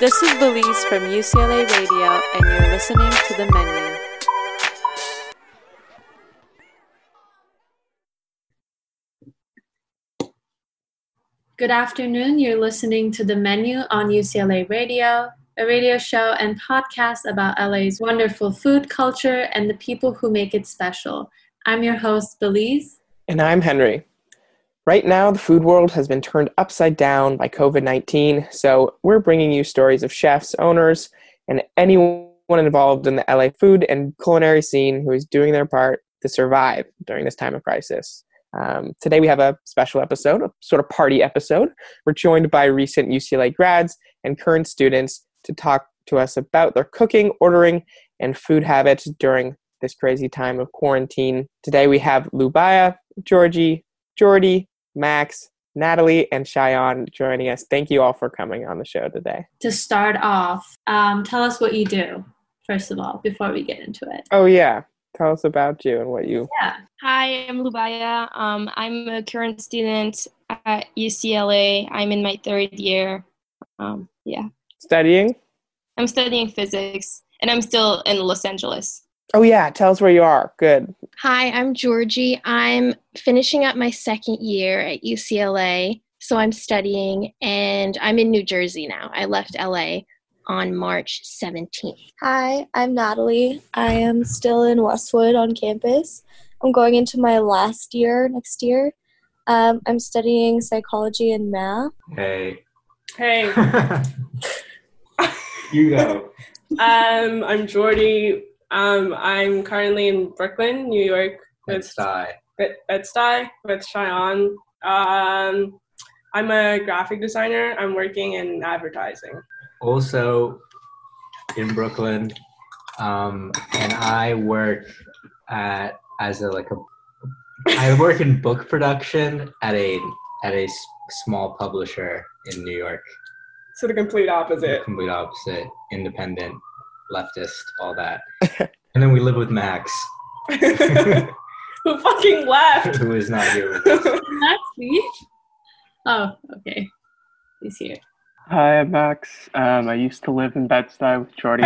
This is Beliz from UCLA Radio, and you're listening to The Menu. Good afternoon. You're listening to The Menu on UCLA Radio, a radio show and podcast about LA's wonderful food culture and the people who make it special. I'm your host, Beliz. And I'm Henry. Right now, the food world has been turned upside down by COVID 19, so we're bringing you stories of chefs, owners, and anyone involved in the LA food and culinary scene who is doing their part to survive during this time of crisis. Um, today we have a special episode, a sort of party episode. We're joined by recent UCLA grads and current students to talk to us about their cooking, ordering, and food habits during this crazy time of quarantine. Today we have Lubaya, Georgie, Jordy, Max, Natalie, and Cheyenne joining us. Thank you all for coming on the show today. To start off, um, tell us what you do, first of all, before we get into it. Oh, yeah. Tell us about you and what you. Yeah. Hi, I'm Lubaya. Um, I'm a current student at UCLA. I'm in my third year. Um, yeah. Studying? I'm studying physics, and I'm still in Los Angeles. Oh, yeah. Tell us where you are. Good. Hi, I'm Georgie. I'm finishing up my second year at UCLA. So I'm studying, and I'm in New Jersey now. I left LA on March 17th. Hi, I'm Natalie. I am still in Westwood on campus. I'm going into my last year next year. Um, I'm studying psychology and math. Hey. Hey, you go. um, I'm Jordy. Um, I'm currently in Brooklyn, New York, with Bed-Stuy. Bed-Stuy with Cheyenne. Um, I'm a graphic designer. I'm working in advertising. Also in Brooklyn, um, and I work at as a like a. I work in book production at a at a s- small publisher in New York. So the complete opposite. Complete opposite, independent, leftist, all that. and then we live with Max, Who fucking left? who is not here with us. Max, me? Oh, okay. He's here. Hi, I'm Max. Um, I used to live in Bed-Stuy with Jordy.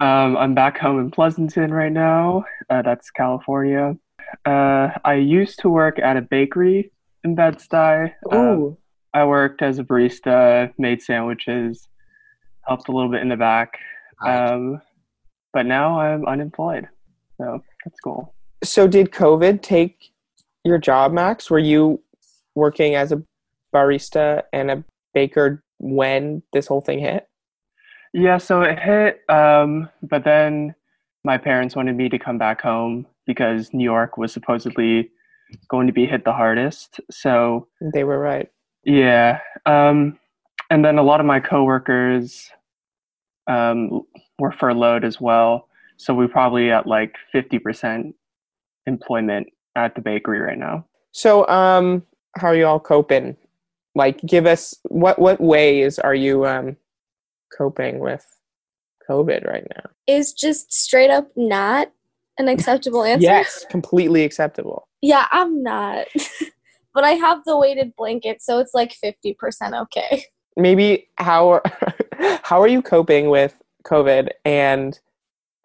Um, I'm back home in Pleasanton right now. Uh, that's California. Uh, I used to work at a bakery in Bed-Stuy. Um, I worked as a barista, made sandwiches, helped a little bit in the back. Um, but now I'm unemployed. So that's cool. So, did COVID take your job, Max? Were you working as a barista and a baker when this whole thing hit? Yeah, so it hit, um, but then my parents wanted me to come back home because New York was supposedly going to be hit the hardest. So they were right. Yeah, um, and then a lot of my coworkers um, were furloughed as well. So we're probably at like fifty percent employment at the bakery right now. So, um, how are you all coping? Like, give us what what ways are you um coping with COVID right now? Is just straight up not an acceptable answer? Yes, completely acceptable. Yeah, I'm not. but I have the weighted blanket, so it's like 50% okay. Maybe how how are you coping with COVID, and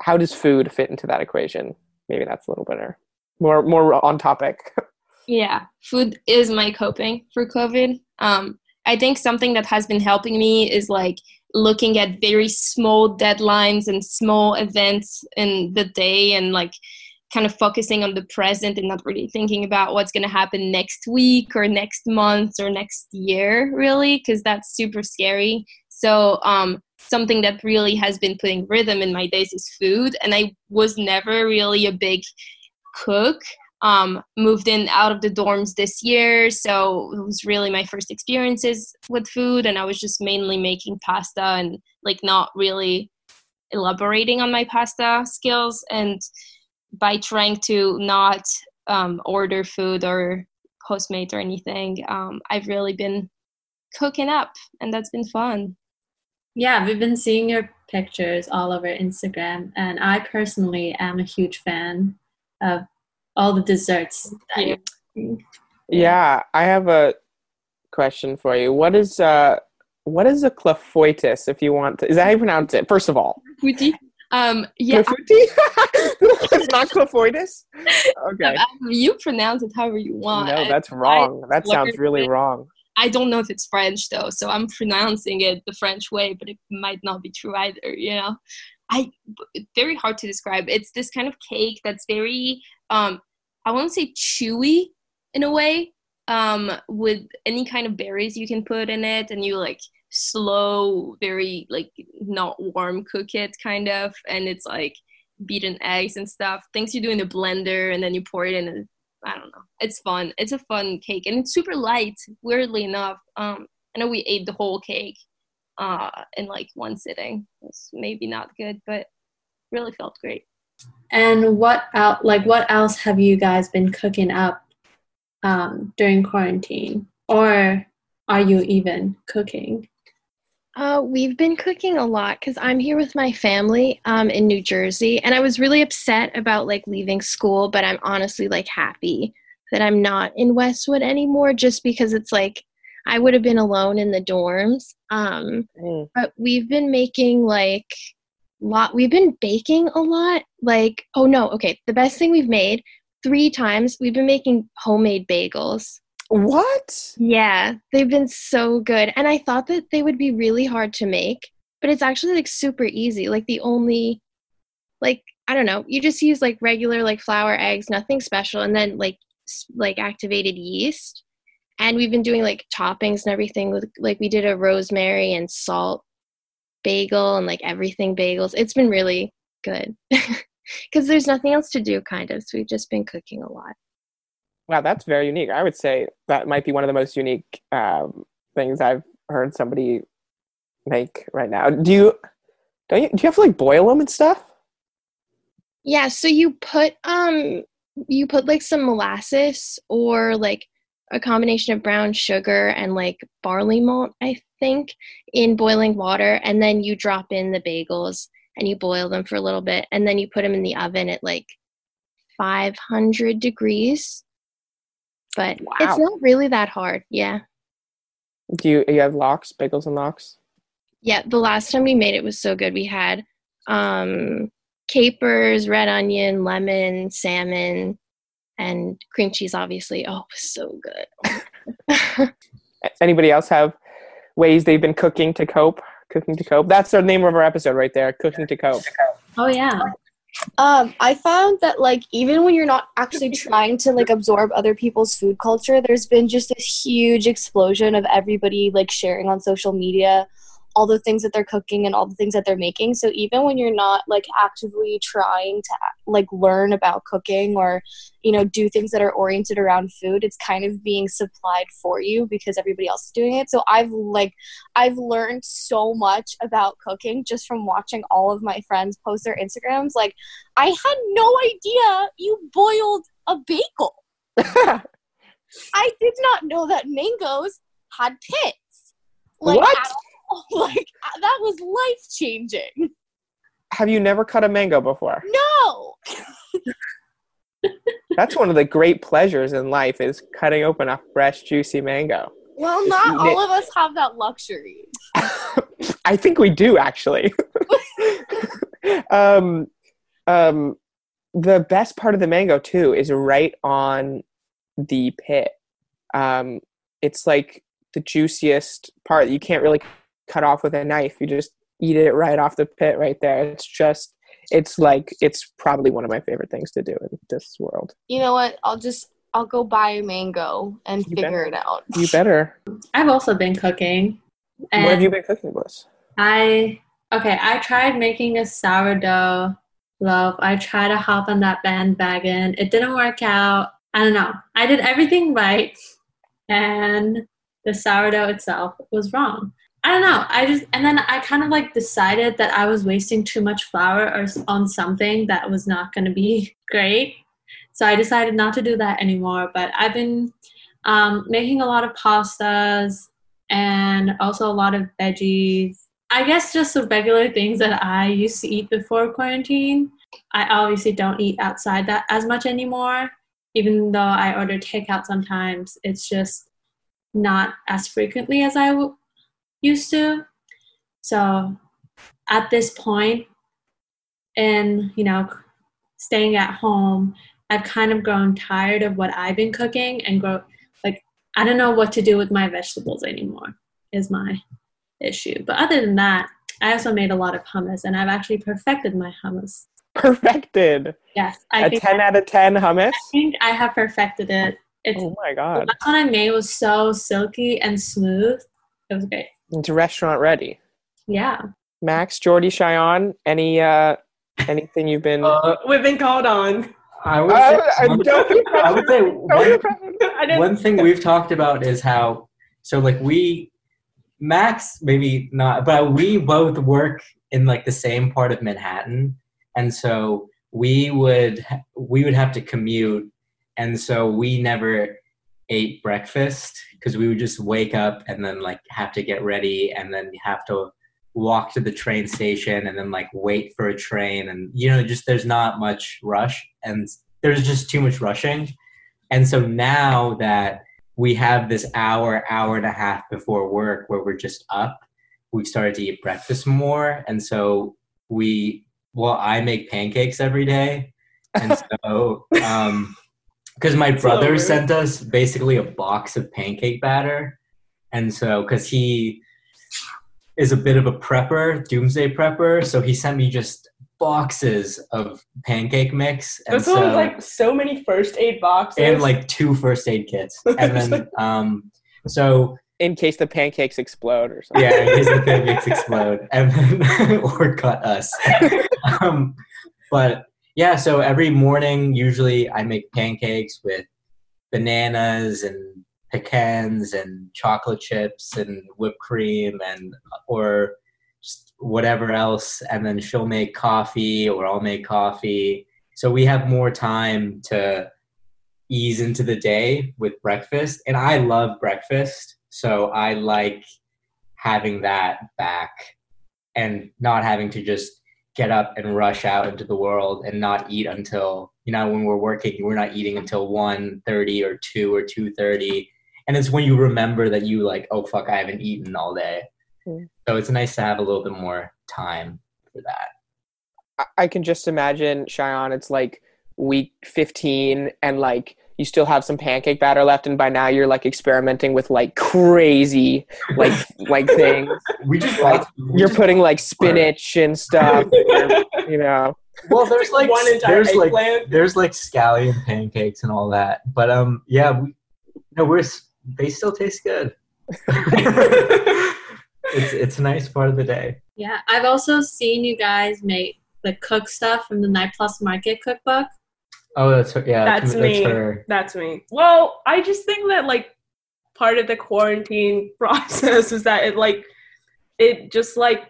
how does food fit into that equation? Maybe that's a little better, more more on topic. Yeah, food is my coping for COVID. Um, I think something that has been helping me is like looking at very small deadlines and small events in the day and like kind of focusing on the present and not really thinking about what's going to happen next week or next month or next year really because that's super scary. So um, something that really has been putting rhythm in my days is food and i was never really a big cook. Um, moved in out of the dorms this year so it was really my first experiences with food and i was just mainly making pasta and like not really elaborating on my pasta skills and by trying to not um, order food or postmate or anything um, i've really been cooking up and that's been fun Yeah, we've been seeing your pictures all over Instagram, and I personally am a huge fan of all the desserts. That you Yeah, I have a question for you. What is uh what is a clafoutis if you want to? Is that how you pronounce it? First of all, Fuji. Um, yeah, it's not clafoutis. Okay. um, you pronounce it however you want. No, that's wrong. That sounds really it. wrong. I don't know if it's French though, so I'm pronouncing it the French way, but it might not be true either. You know, I very hard to describe. It's this kind of cake that's very, um, I won't say chewy in a way, um, with any kind of berries you can put in it, and you like slow, very like not warm cook it kind of, and it's like beaten eggs and stuff. Things you do in the blender, and then you pour it in I don't know. It's fun. It's a fun cake and it's super light, weirdly enough. Um I know we ate the whole cake uh in like one sitting. It's maybe not good, but really felt great. And what out like what else have you guys been cooking up um, during quarantine, or are you even cooking? Uh, we've been cooking a lot because I'm here with my family um, in New Jersey, and I was really upset about like leaving school, but I'm honestly like happy that I'm not in Westwood anymore, just because it's like I would have been alone in the dorms. Um, Mm. but we've been making like lot. We've been baking a lot. Like, oh no, okay, the best thing we've made three times. We've been making homemade bagels. What? Yeah, they've been so good. And I thought that they would be really hard to make, but it's actually like super easy. Like the only like I don't know, you just use like regular like flour, eggs, nothing special and then like like activated yeast. And we've been doing like toppings and everything with like we did a rosemary and salt bagel and like everything bagels. It's been really good. Cuz there's nothing else to do kind of. So we've just been cooking a lot. Wow, that's very unique. I would say that might be one of the most unique um, things I've heard somebody make right now. Do you don't you do you have to like boil them and stuff? Yeah, so you put um you put like some molasses or like a combination of brown sugar and like barley malt, I think, in boiling water and then you drop in the bagels and you boil them for a little bit and then you put them in the oven at like 500 degrees. But it's not really that hard. Yeah. Do you you have lox, bagels and lox? Yeah, the last time we made it was so good. We had um, capers, red onion, lemon, salmon, and cream cheese, obviously. Oh, it was so good. Anybody else have ways they've been cooking to cope? Cooking to cope. That's the name of our episode right there. Cooking to cope. Oh yeah. Um, I found that like even when you're not actually trying to like absorb other people's food culture, there's been just this huge explosion of everybody like sharing on social media all the things that they're cooking and all the things that they're making. So even when you're not like actively trying to like learn about cooking or you know do things that are oriented around food, it's kind of being supplied for you because everybody else is doing it. So I've like I've learned so much about cooking just from watching all of my friends post their Instagrams. Like, I had no idea you boiled a bagel. I did not know that mangoes had pits. Like, What? Like, that was life changing. have you never cut a mango before? No! That's one of the great pleasures in life is cutting open a fresh, juicy mango. Well, Just not all it. of us have that luxury. I think we do actually. um, um, the best part of the mango too is right on the pit. Um, it's like the juiciest part. You can't really cut off with a knife. You just eat it right off the pit right there. It's just, it's like, it's probably one of my favorite things to do in this world. You know what? I'll just, I'll go buy a mango and You figure better. it out. You better. I've also been cooking. And what have you been cooking, Bliss? I okay, I tried making a sourdough loaf. I tried to hop on that bandwagon. It didn't work out. I don't know. I did everything right and the sourdough itself was wrong. I don't know. I just and then I kind of like decided that I was wasting too much flour or on something that was not going to be great. So I decided not to do that anymore. But I've been um, making a lot of pastas and also a lot of veggies. I guess just the regular things that I used to eat before quarantine. I obviously don't eat outside that as much anymore. Even though I order takeout sometimes, it's just not as frequently as I w- used to. So at this point, in you know, staying at home, I've kind of grown tired of what I've been cooking and grow like I don't know what to do with my vegetables anymore. Is my issue. But other than that, I also made a lot of hummus, and I've actually perfected my hummus. Perfected. Yes, I A think ten I, out of ten hummus. I think I have perfected it. It's Oh my god, last one I made was so silky and smooth. It was great. it's restaurant ready. Yeah. Max, Jordy, Cheyenne, any uh, anything you've been? Uh, We've been called on. I would I- say, I one, don't be I would say one. I one thing we've talked about is how so like we Max maybe not, but we both work in like the same part of Manhattan, and so we would we would have to commute, and so we never ate breakfast because we would just wake up and then like have to get ready and then have to walk to the train station and then like wait for a train and you know just there's not much rush and there's just too much rushing. And so now that we have this hour hour and a half before work where we're just up we've started to eat breakfast more. And so we well i make pancakes every day. And so um because my That's so brother sent us basically a box of pancake batter and so because he is a bit of a prepper doomsday prepper so he sent me just boxes of pancake mix and This one was like so many first aid boxes. and like two first aid kits and then um so in case the pancakes explode or something. yeah in case the pancakes explode and then or cut us um but yeah so every morning usually i make pancakes with bananas and pecans and chocolate chips and whipped cream and or just whatever else. And then she'll make coffee or i'll make coffee. So we have more time to ease into the day with breakfast. And i love breakfast so i like having that back and not having to just get up and rush out into the world and not eat until you know when we're working we're not eating until 1.30 or 2 or 2.30 and it's when you remember that you like oh fuck i haven't eaten all day Hmm. so it's nice to have a little bit more time for that I- I can just imagine Cheyenne. It's like week fifteen, and like you still have some pancake batter left, and by now you're like experimenting with like crazy like like things. we just Like, we You're just- putting like spinach and stuff. you're- you know, well there's like one entire there's like eggplant. there's like scallion pancakes and all that but um yeah we no we're they still taste good it's it's a nice part of the day Yeah. I've also seen you guys make the cook stuff from the Night Plus Market cookbook. Oh that's her, yeah That's me. her That's me. Well, I just think that like part of the quarantine process is that it like it just like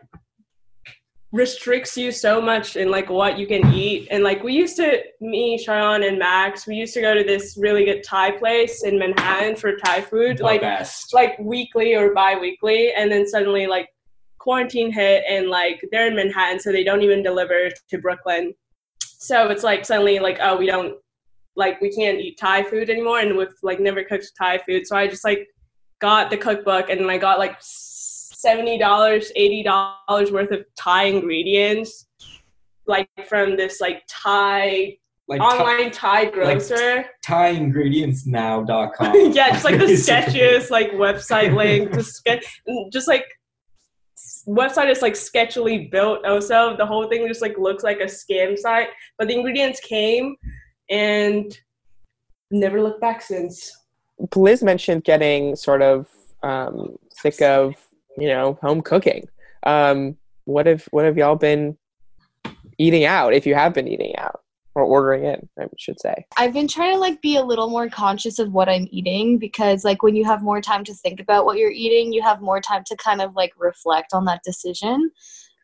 restricts you so much in like what you can eat. And like we used to me, Cheyenne and Max, we used to go to this really good Thai place in Manhattan for Thai food. the like best like weekly or bi-weekly and then suddenly like quarantine hit and like they're in manhattan so they don't even deliver to brooklyn so it's like suddenly like oh we don't like we can't eat thai food anymore and we've like never cooked thai food. So i just like got the cookbook and i got like $70 $80 worth of thai ingredients like from this like thai like online thai grocer. Thaiingredientsnow.com yeah, just like the sketchiest like website link to sketch, just like website is like sketchily built. Also, the whole thing just like looks like a scam site. But the ingredients came, and never looked back since. Liz mentioned getting sort of um, sick of you know home cooking. Um, what have what have y'all been eating out? If you have been eating out or ordering in, I should say. I've been trying to like be a little more conscious of what I'm eating because like when you have more time to think about what you're eating, you have more time to kind of like reflect on that decision.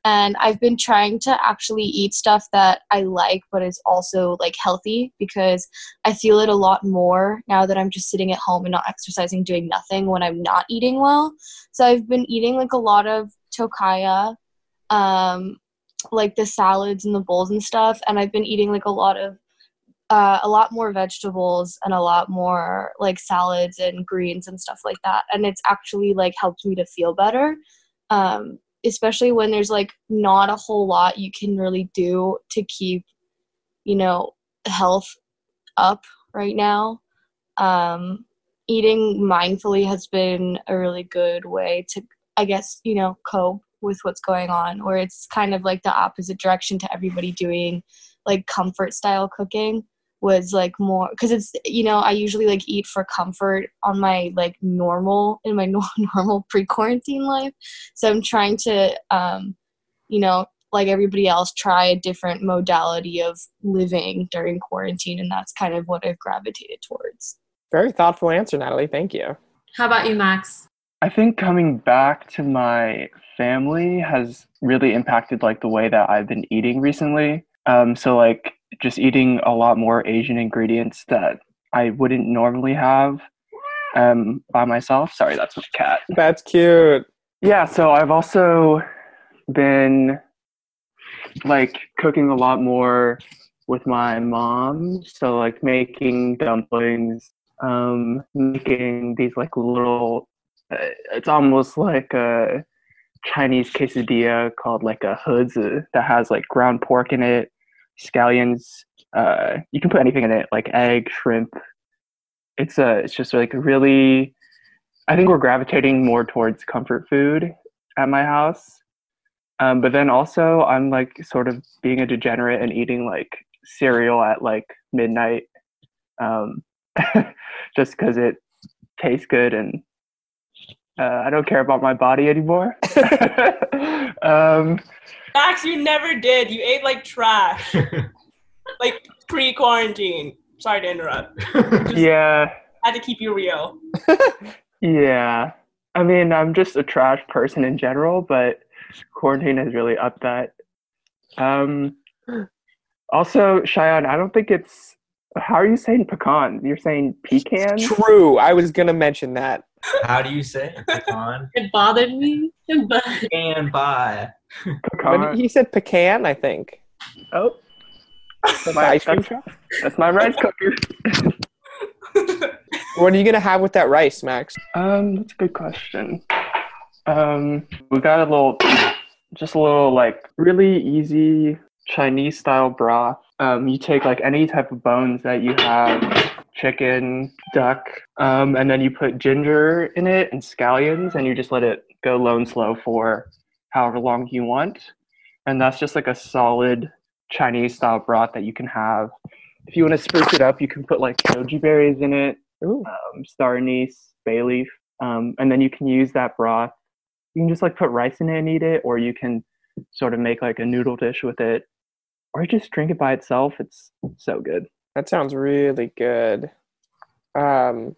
And I've been trying to actually eat stuff that I like but is also like healthy because I feel it a lot more now that I'm just sitting at home and not exercising doing nothing when I'm not eating well. So I've been eating like a lot of Tocaya um like the salads and the bowls and stuff and i've been eating like a lot of uh, a lot more vegetables and a lot more like salads and greens and stuff like that. And it's actually like helped me to feel better. Um, especially when there's like not a whole lot you can really do to keep, you know, health up right now. Um, eating mindfully has been a really good way to, I guess, you know, cope with what's going on, or it's kind of like the opposite direction to everybody doing like comfort style cooking was like more because it's you know i usually like eat for comfort on my like normal in my normal pre-quarantine life so i'm trying to um you know like everybody else try a different modality of living during quarantine and that's kind of what i've gravitated towards Very thoughtful answer, Natalie. Thank you. How about you, Max? I think coming back to my family has really impacted like the way that I've been eating recently. Um, so like just eating a lot more Asian ingredients that I wouldn't normally have um, by myself. Sorry, that's my cat. That's cute. Yeah, so I've also been like cooking a lot more with my mom. So like making dumplings, um, making these like little. Uh, it's almost like a Chinese quesadilla called like a hezi that has like ground pork in it, scallions. Uh, you can put anything in it, like egg, shrimp. It's a. It's just like really. I think we're gravitating more towards comfort food at my house. Um, but then also, I'm like sort of being a degenerate and eating like cereal at like midnight, um, just because it tastes good and uh, I don't care about my body anymore. um, Max, you never did. You ate like trash, like pre-quarantine. Sorry to interrupt. yeah, I had to keep you real. yeah. I mean, I'm just a trash person in general, but quarantine has really upped that. Um, also, Cheyenne, I don't think it's. How are you saying pecan? You're saying pecan? True. I was gonna mention that. How do you say it? pecan? It bothered me, but And buy. But Pecan. he said pecan, I think. Oh, The my, ice cream that's, that's my rice cooker. What are you gonna have with that rice, Max? Um, that's a good question. Um, we got a little, just a little like really easy Chinese style broth. Um, you take like any type of bones that you have, chicken, duck, um, and then you put ginger in it and scallions, and you just let it go low and slow for however long you want. And that's just like a solid Chinese style broth that you can have. If you want to spruce it up, you can put like goji berries in it, um, star anise, bay leaf, um, and then you can use that broth. You can just like put rice in it and eat it, or you can sort of make like a noodle dish with it, or just drink it by itself. It's so good. That sounds really good. Um,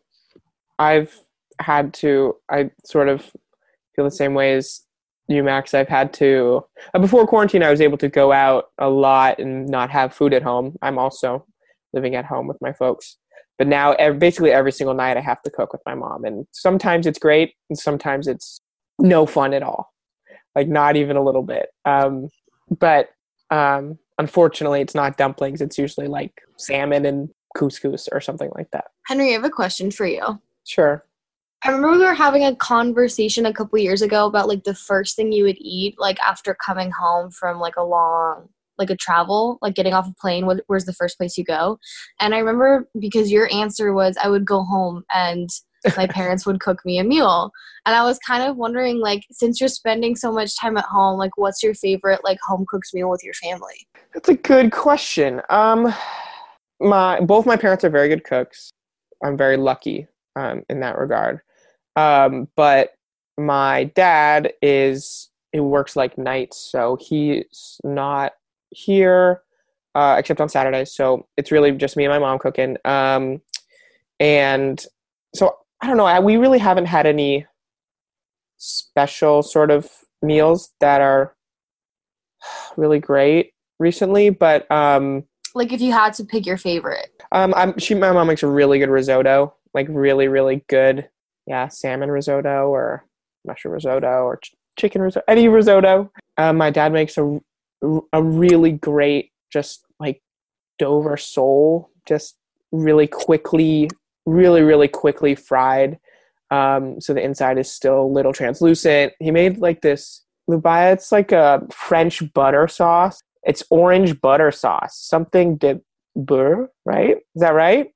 I've had to. I sort of feel the same way as you, Max. I've had to. Uh, before quarantine, I was able to go out a lot and not have food at home. I'm also living at home with my folks. But now, ev- basically every single night, I have to cook with my mom, and sometimes it's great, and sometimes it's no fun at all, like not even a little bit. Um, but um, unfortunately, it's not dumplings. It's usually like salmon and couscous or something like that. henry i have a question for you Sure. I remember we were having a conversation a couple years ago about like the first thing you would eat like after coming home from like a long like a travel, like getting off a plane. What, where's the first place you go? And I remember because your answer was I would go home and my parents would cook me a meal. And I was kind of wondering like since you're spending so much time at home, like what's your favorite like home cooked meal with your family? That's a good question. Um, my both my parents are very good cooks. I'm very lucky um, in that regard. Um, but my dad is he works like nights, so he's not here uh, except on Saturdays. So it's really just me and my mom cooking. Um, and so I don't know. I, we really haven't had any special sort of meals that are really great recently, but um, Like if you had to pick your favorite. um, I'm she my mom makes a really good risotto, like really really good. Yeah, salmon risotto or mushroom risotto or ch- chicken risotto, any risotto. Um, my dad makes a a really great just like Dover sole just really quickly, really, really quickly fried. Um, so the inside is still a little translucent. He made like this lubaya. It's like a French butter sauce. It's orange butter sauce, something de beurre, right? Is that right?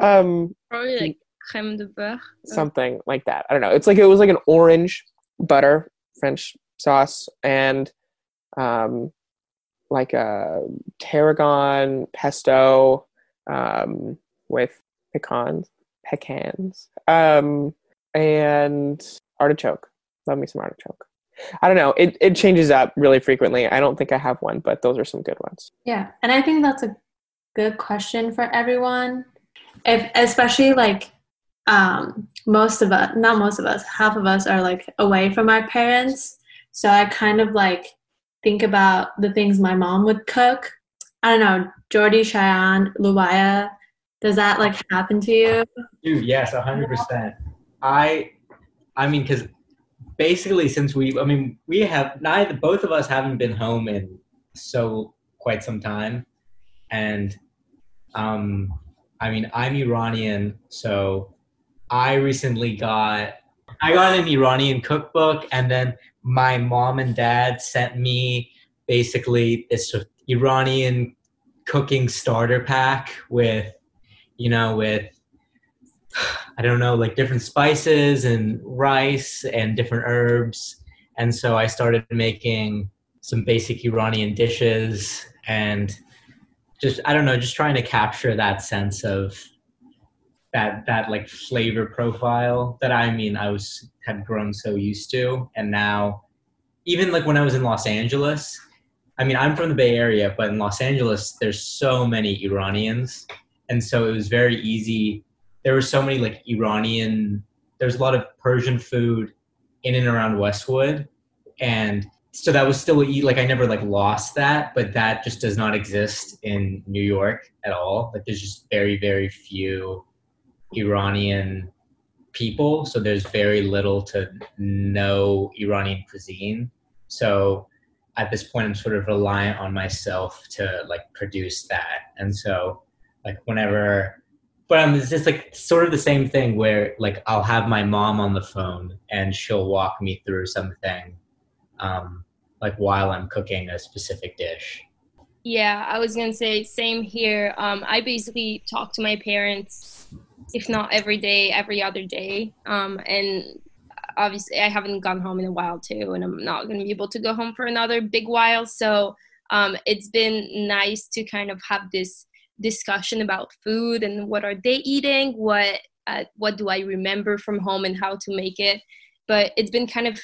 Um, Probably like crème de beurre. something like that. I don't know. It's like it was like an orange butter French sauce and um, like a tarragon pesto um, with pecans, pecans, um, and artichoke. Love me some artichoke. I don't know. It it changes up really frequently. I don't think I have one, but those are some good ones. Yeah, and I think that's a good question for everyone. If especially like um, most of us, not most of us, half of us are like away from our parents. So I kind of like think about the things my mom would cook. I don't know, Jordy, Cheyenne, Lubaya. Does that like happen to you? Dude, yes, hundred percent. I, I mean, because basically, since we, I mean, we have neither, both of us haven't been home in so quite some time, and, um, I mean, I'm Iranian, so I recently got, I got an Iranian cookbook, and then my mom and dad sent me basically this Iranian cooking starter pack with, you know, with I don't know, like different spices and rice and different herbs. And so I started making some basic Iranian dishes and just I don't know, just trying to capture that sense of that that like flavor profile that I mean I was had grown so used to and now even like when I was in Los Angeles, I mean I'm from the Bay Area, but in Los Angeles there's so many Iranians and so it was very easy there were so many like Iranian there's a lot of Persian food in and around Westwood and so that was still like I never like lost that, but that just does not exist in New York at all. Like there's just very very few Iranian people, so there's very little to no Iranian cuisine. So at this point, I'm sort of reliant on myself to like produce that, and so like whenever, but um, it's just like sort of the same thing where like I'll have my mom on the phone and she'll walk me through something, um, like while I'm cooking a specific dish. Yeah, I was gonna say same here. Um, I basically talk to my parents, if not every day, every other day. Um, and obviously, I haven't gone home in a while too, and I'm not gonna be able to go home for another big while. So um, it's been nice to kind of have this discussion about food and what are they eating, what uh, what do I remember from home, and how to make it. But it's been kind of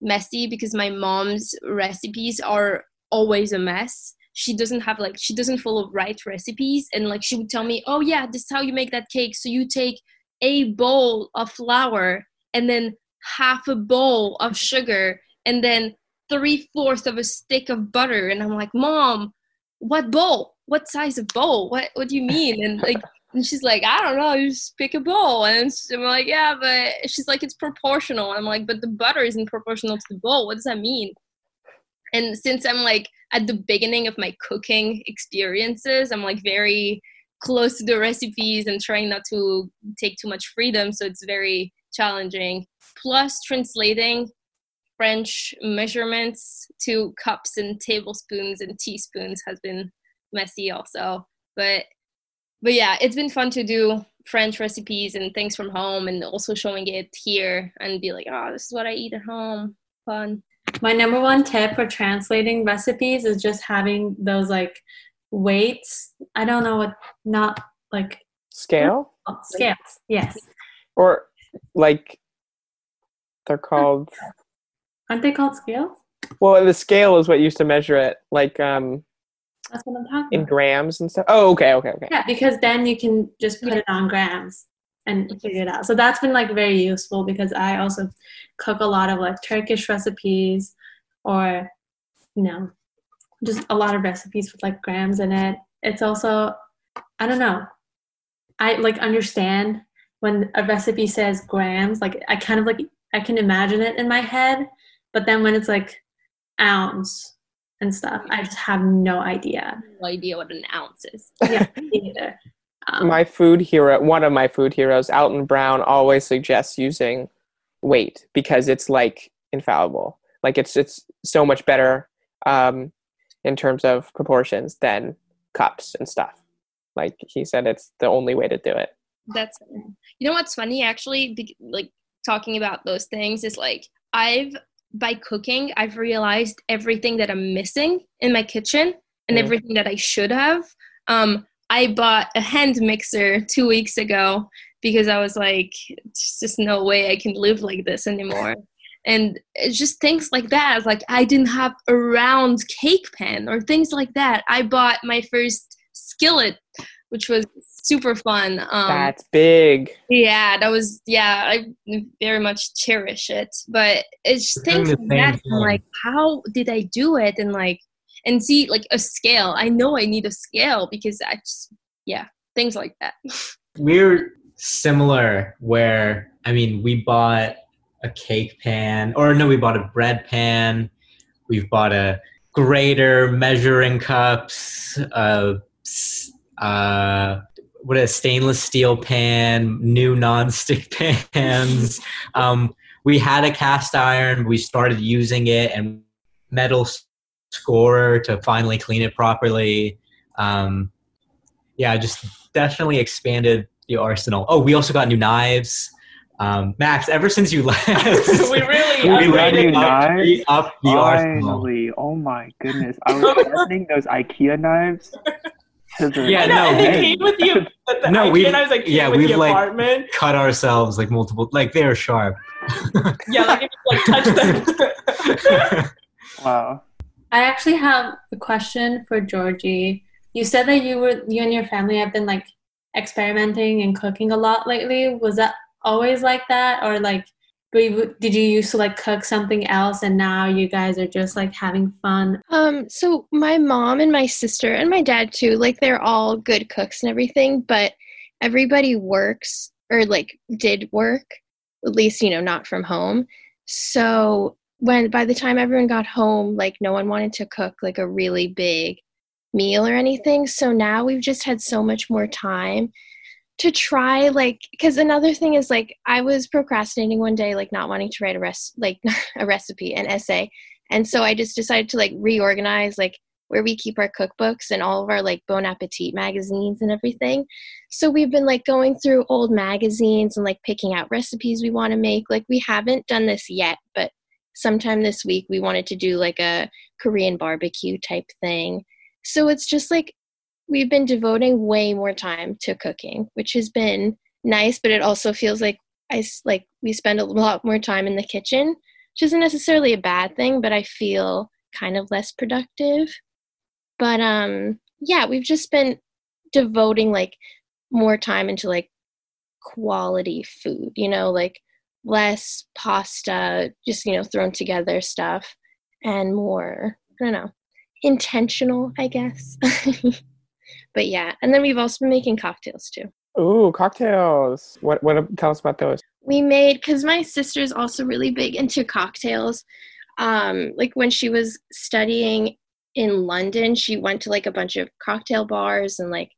messy because my mom's recipes are always a mess. She doesn't have like she doesn't follow right recipes. And like she would tell me oh yeah this is how you make that cake. So you take a bowl of flour and then half a bowl of sugar and then three fourths of a stick of butter. And i'm like mom what bowl what size of bowl? What what do you mean? And like and she's like i don't know you just pick a bowl. And i'm like yeah but she's like it's proportional. And i'm like but the butter isn't proportional to the bowl. What does that mean? And since i'm like at the beginning of my cooking experiences i'm like very close to the recipes and trying not to take too much freedom so it's very challenging. Plus translating french measurements to cups and tablespoons and teaspoons has been messy also but but yeah it's been fun to do french recipes and things from home and also showing it here and be like oh this is what i eat at home fun My number one tip for translating recipes is just having those like weights. I don't know what, not like Scale oh, scales. Yes. or like they're called. Aren't they called scales? Well, the scale is what used to measure it, like um That's what I'm talking in about. grams and stuff. Oh, okay, okay, okay. Yeah, because then you can just put it on grams and figure it out. So that's been like very useful because I also cook a lot of like Turkish recipes or you know just a lot of recipes with like grams in it. It's also I don't know. I like understand when a recipe says grams, like I kind of like I can imagine it in my head, but then when it's like ounce and stuff, I just have no idea. no idea what an ounce is yeah, neither. Um, my food hero, one of my food heroes, Alton Brown, always suggests using weight because it's like infallible. Like it's it's so much better um, in terms of proportions than cups and stuff. Like he said, it's the only way to do it. That's you know what's funny actually, like talking about those things is like I've by cooking I've realized everything that I'm missing in my kitchen and Mm. everything that I should have. Um, I bought a hand mixer two weeks ago because I was like, "There's just no way I can live like this anymore. And it's just things like that. Like I didn't have a round cake pan or things like that. I bought my first skillet, which was super fun. Um, That's big. yeah, that was yeah. I very much cherish it, but it's just Doing things like that. I'm like, how did I do it? And like, and see like a scale. I know I need a scale because I just yeah, things like that. we're similar where i mean we bought a cake pan or no we bought a bread pan we've bought a grater measuring cups uh, s- uh what a stainless steel pan new non-stick pans um we had a cast iron we started using it and metal s- scorer to finally clean it properly um yeah just definitely expanded the arsenal. Oh, we also got new knives. Um, Max, ever since you left, We really we really new upped, knives? we upped the arsenal. Oh my goodness! I was sharpening those IKEA knives to the Yeah, no, and they came with you. But the No, no, we've- I was like, yeah, with we've, the like- apartment. Cut ourselves like multiple, like they're sharp. Yeah, like if you like touch them. wow. I actually have a question for Georgie. You said that you were you and your family have been like experimenting and cooking a lot lately. Was that always like that, or like you- did you used to like cook something else and now you guys are just like having fun? Um, so my mom and my sister and my dad too, like they're all good cooks and everything, but everybody works or like did work, at least, you know, not from home. So when by the time everyone got home, like no one wanted to cook like a really big meal or anything. So now we've just had so much more time to try like because another thing is like I was procrastinating one day, like not wanting to write a rest like a recipe, an essay. And so I just decided to like reorganize like where we keep our cookbooks and all of our like Bon Appetit magazines and everything. So we've been like going through old magazines and like picking out recipes we want to make. Like we haven't done this yet, but sometime this week we wanted to do like a Korean barbecue type thing. So it's just like we've been devoting way more time to cooking, which has been nice, but it also feels like I like we spend a lot more time in the kitchen, which isn't necessarily a bad thing, but I feel kind of less productive. But um yeah, we've just been devoting like more time into like quality food, you know, like less pasta, just you know, thrown together stuff and more, I don't know, intentional, I guess. but yeah, and then we've also been making cocktails too. Ooh, cocktails. What? What? Tell us about those. we made because my sister's also really big into cocktails um like when she was studying in london she went to like a bunch of cocktail bars and like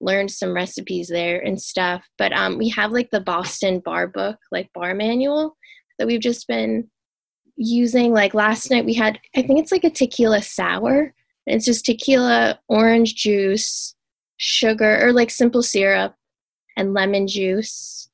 learned some recipes there and stuff but um we have like the boston bar book like bar manual that we've just been using like last night we had i think it's like a tequila sour it's just tequila orange juice sugar or like simple syrup and lemon juice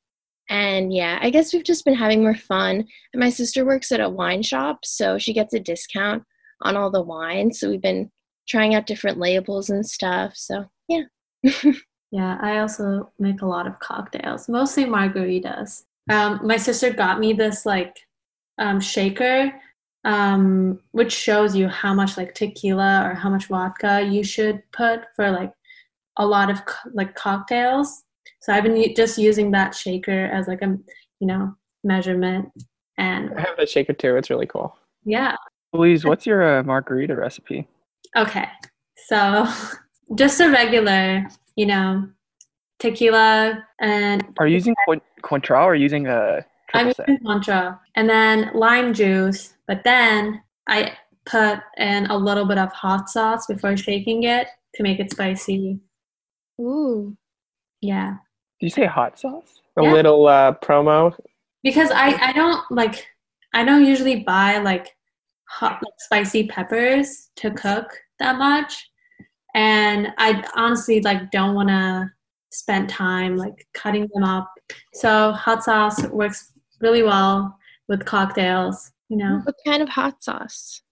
and yeah, I guess we've just been having more fun. And my sister works at a wine shop, so she gets a discount on all the wine. So we've been trying out different labels and stuff. So yeah. Yeah, I also make a lot of cocktails, mostly margaritas. Um, my sister got me this like um, shaker, um, which shows you how much like tequila or how much vodka you should put for like a lot of co- like cocktails. So I've been just using that shaker as like a you know measurement, and I have that shaker too. It's really cool. yeah, Louise, what's your uh, margarita recipe? Okay, so just a regular, you know, tequila, and Are you using Coin- Cointreau or using a I'm using Contra, and then lime juice. But then I put in a little bit of hot sauce before shaking it to make it spicy. Ooh. Yeah. Did you say hot sauce? A Yeah. little uh, promo. because I I don't like I don't usually buy like hot like spicy peppers to cook that much, and I honestly like don't want to spend time like cutting them up. So hot sauce works really well with cocktails, you know. What kind of hot sauce?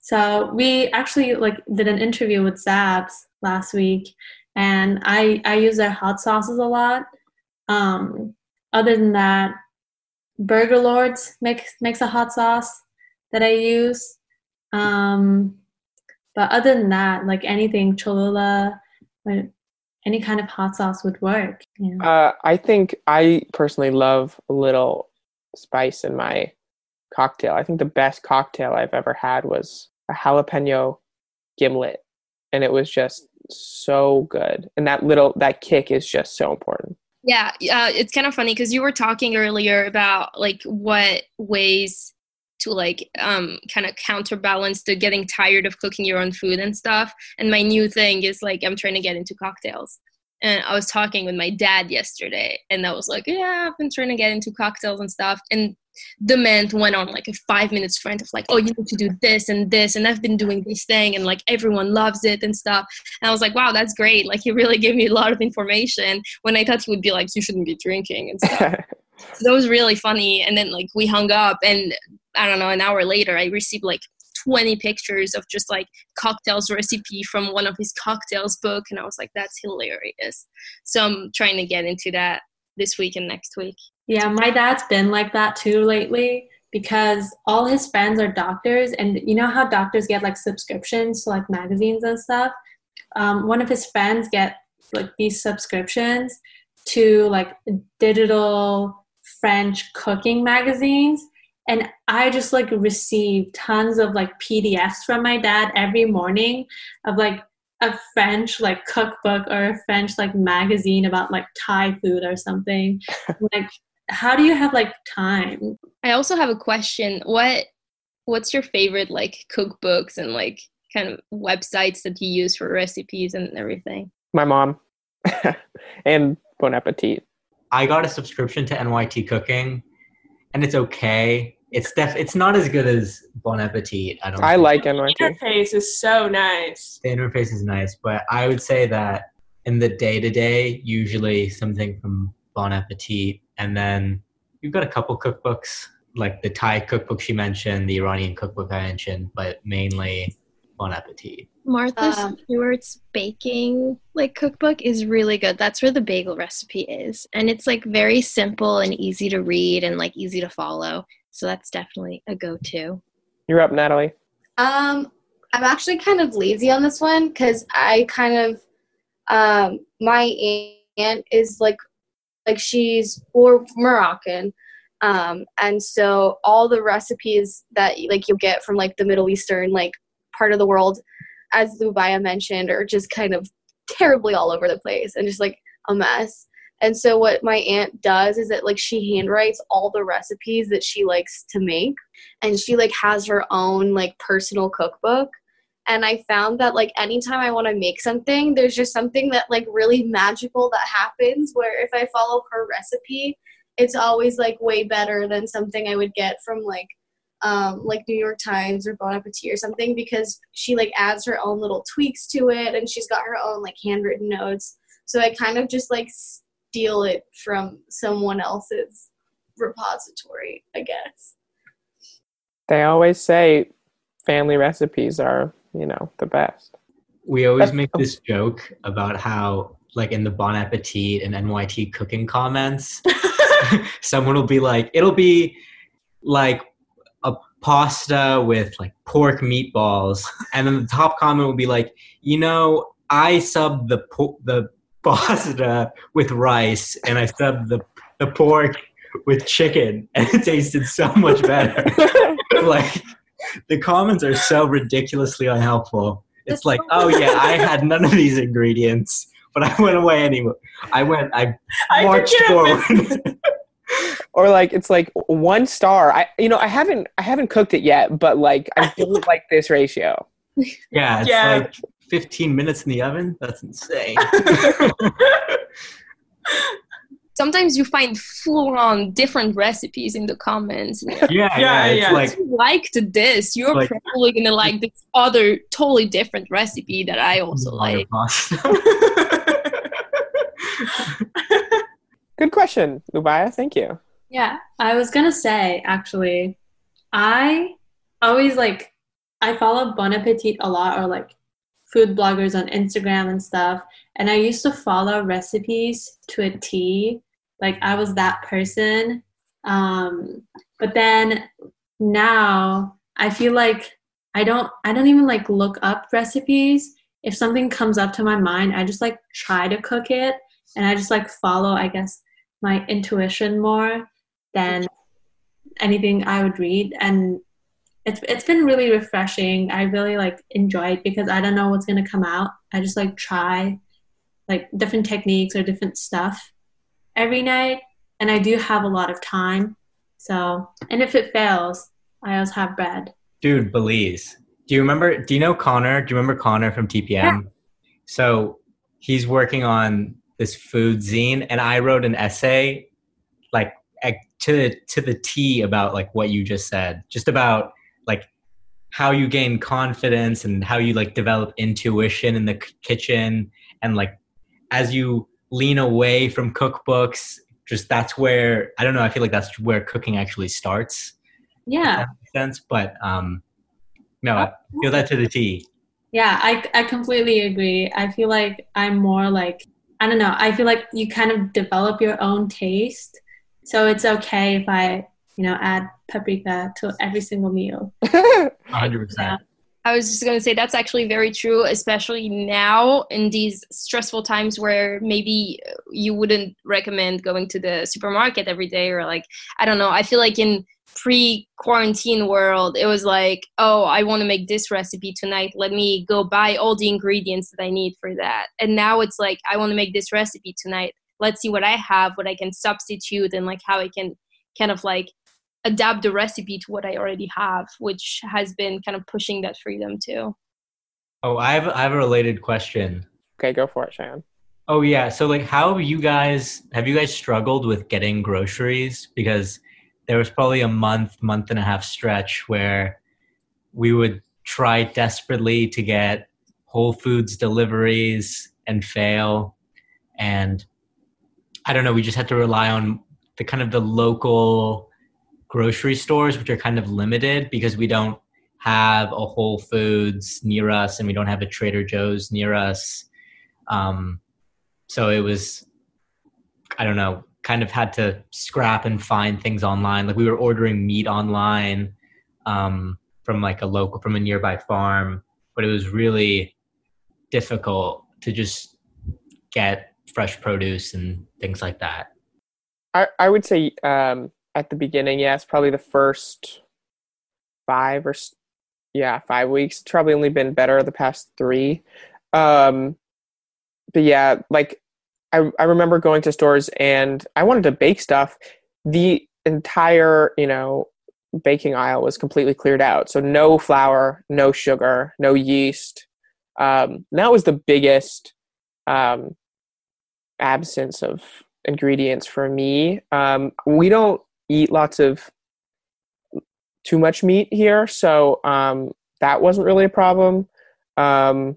So we actually like did an interview with Zabs last week, and I I use their hot sauces a lot. Um, other than that, Burger Lords makes makes a hot sauce that I use. Um, but other than that, like anything Cholula, like, any kind of hot sauce would work. Yeah. Uh, I think I personally love a little spice in my cocktail. I think the best cocktail I've ever had was a jalapeno gimlet, and it was just so good. And that little that kick is just so important. Yeah, uh, it's kind of funny because you were talking earlier about like what ways to like um kind of counterbalance the getting tired of cooking your own food and stuff. And my new thing is like I'm trying to get into cocktails. And I was talking with my dad yesterday, and I was like, "Yeah, I've been trying to get into cocktails and stuff." And the man went on like a five minutes rant of like, "Oh, you need to do this and this, and I've been doing this thing, and like everyone loves it and stuff." And I was like, "Wow, that's great!" Like he really gave me a lot of information when I thought he would be like, "You shouldn't be drinking" and stuff. so that was really funny. And then like we hung up, and I don't know, an hour later, I received like 20 pictures of just like cocktails recipe from one of his cocktails book, and I was like, "That's hilarious." So I'm trying to get into that this week and next week. Yeah, my dad's been like that too lately because all his friends are doctors, and you know how doctors get like subscriptions to like magazines and stuff. Um, one of his friends get like these subscriptions to like digital French cooking magazines, and I just like receive tons of like PDFs from my dad every morning of like a French like cookbook or a French like magazine about like Thai food or something. like how do you have like time? I also have a question. What what's your favorite like cookbooks and like kind of websites that you use for recipes and everything? my mom and Bon Appetit. I got a subscription to NYT Cooking, and it's okay. It's def- It's not as good as Bon Appetit. I don't. I think. like The NYT. interface is so nice. the interface is nice, but I would say that in the day to day, usually something from Bon Appetit, and then you've got a couple cookbooks like the Thai cookbook she mentioned, the Iranian cookbook I mentioned, but mainly Bon Appetit. Martha Um, Stewart's baking like cookbook is really good. That's where the bagel recipe is. And it's like very simple and easy to read and like easy to follow. So that's definitely a go-to. You're up, Natalie. Um, I'm actually kind of lazy on this one because I kind of, um, my aunt is like, like she's or Moroccan, um, and so all the recipes that like you'll get from like the Middle Eastern like part of the world, as Lubaya mentioned, are just kind of terribly all over the place and just like a mess. And so what my aunt does is that like she handwrites all the recipes that she likes to make and she like has her own like personal cookbook and i found that like anytime i want to make something there's just something that like really magical that happens where if i follow her recipe it's always like way better than something i would get from like um, like new york times or bon appetit or something because she like adds her own little tweaks to it and she's got her own like handwritten notes so i kind of just like steal it from someone else's repository i guess They always say family recipes are, you know, the best. We always That's- make this joke about how, like in the Bon Appetit and NYT cooking comments, someone will be like, it'll be like a pasta with like pork meatballs, and then the top comment will be like, you know, I sub the po- the pasta with rice, and I sub the the pork with chicken, and it tasted so much better. like the comments are so ridiculously unhelpful. It's That's like, so- oh yeah, I had none of these ingredients, but I went away anyway. I went, I I marched get forward. Or like it's like one star. I you know I haven't I haven't cooked it yet, but like I don't like this ratio. yeah, it's Yeah. like 15 minutes in the oven. That's insane. sometimes you find full on different recipes in the comments. And you're like, Yeah, Yeah, yeah. It's yeah. like you liked this, you're Like- probably gonna like this other totally different recipe that I also oh like. Good question, Lubaya. Thank you. Yeah, I was gonna say actually, I always like I follow Bon Appetit a lot or like food bloggers on Instagram and stuff, and I used to follow recipes to a T. Like I was that person. Um, but then now I feel like I don't I don't even like look up recipes. If something comes up to my mind, I just like try to cook it and I just like follow, I guess, my intuition more than anything I would read. And it's it's been really refreshing. I really like enjoy it because I don't know what's gonna come out. I just like try like different techniques or different stuff every night. And I do have a lot of time. So and if it fails, I always have bread. Dude, Beliz. Do you remember? Do you know Connor? Do you remember Connor from TPM? Yeah. So he's working on this food zine, and I wrote an essay, to to the T about like what you just said, just about like how you gain confidence and how you like develop intuition in the k- kitchen, and like as you lean away from cookbooks, just that's where I don't know. I feel like that's where cooking actually starts Yeah. sense, but um, no, I feel that to the T. Yeah, I, I completely agree. I feel like I'm more like, I don't know, I feel like you kind of develop your own taste. So it's okay if I, you know, add paprika to every single meal. 100%. Yeah. I was just gonna say that's actually very true, especially now in these stressful times where maybe you wouldn't recommend going to the supermarket every day or like I don't know. I feel like in pre-quarantine world, it was like, oh, I want to make this recipe tonight. Let me go buy all the ingredients that I need for that. And now it's like, I want to make this recipe tonight. Let's see what I have, what I can substitute, and like how I can kind of like adapt the recipe to what I already have, which has been kind of pushing that freedom too. Oh, I have, I have a related question. okay, go for it, Cheyenne. Oh yeah, so like, how have you guys have you guys struggled with getting groceries? Because there was probably a month, month and a half stretch where we would try desperately to get Whole Foods deliveries and fail, and I don't know. We just had to rely on the kind of the local grocery stores, which are kind of limited because we don't have a Whole Foods near us and we don't have a Trader Joe's near us. Um, so it was, I don't know, kind of had to scrap and find things online. Like we were ordering meat online um, from like a local, from a nearby farm, but it was really difficult to just get fresh produce and things like that. I, I would say um, at the beginning, yes, probably the first five or yeah, five weeks. Probably only been better the past three. Um, but yeah, like I I remember going to stores and I wanted to bake stuff. The entire you know baking aisle was completely cleared out, so no flour, no sugar, no yeast. Um, that was the biggest um, absence of ingredients for me. Um, we don't eat lots of too much meat here, so um, that wasn't really a problem. Um,